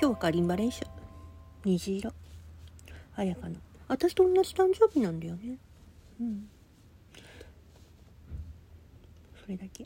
今日はカリンバ練習虹色。彩香の私と同じ誕生日なんだよね。うん。それだけ。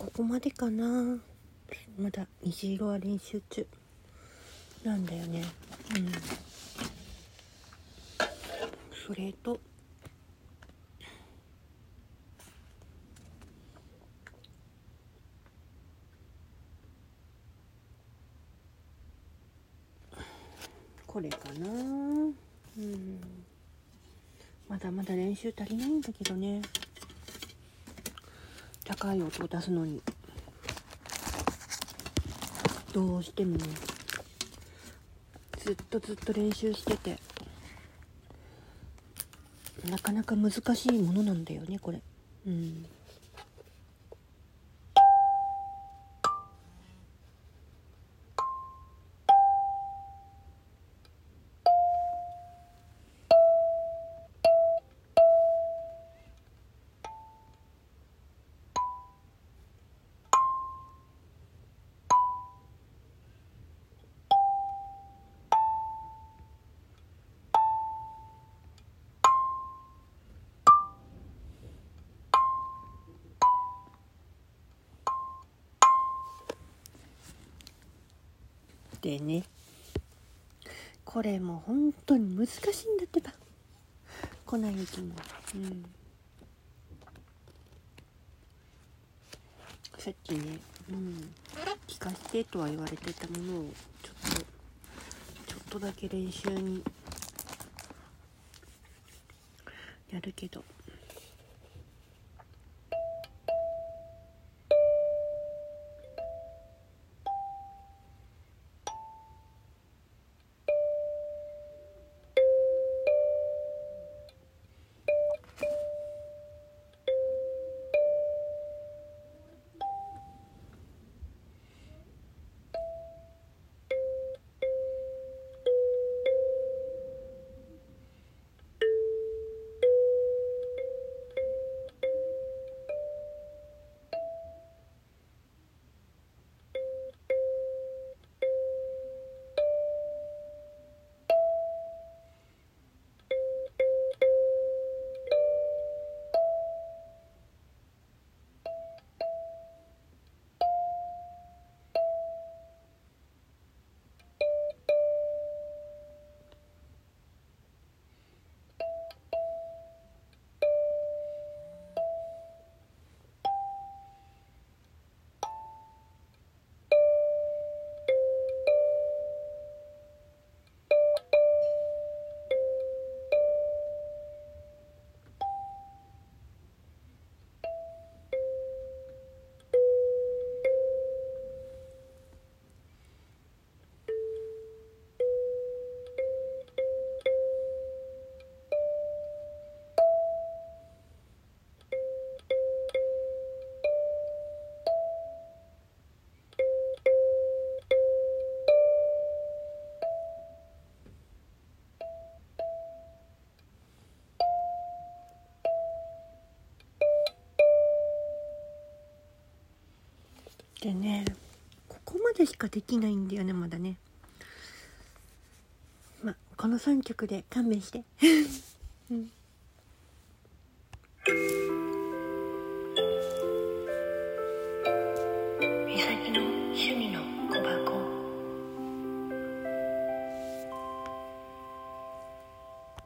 ここまでかな。まだ虹色は練習中。なんだよね。うん。それと。これかな。うん。まだまだ練習足りないんだけどね。高い音を出すのに。どうしてもね。ずっとずっと練習してて。なかなか難しいものなんだよねこれ。うん。でね。これも本当に難しいんだってば。粉雪もうん。さっきねうん。聞かせてとは言われてたものをちょっとちょっとだけ練習にやるけど。でねここまでしかできないんだよねまだね。まこの3曲で勘弁して。う ん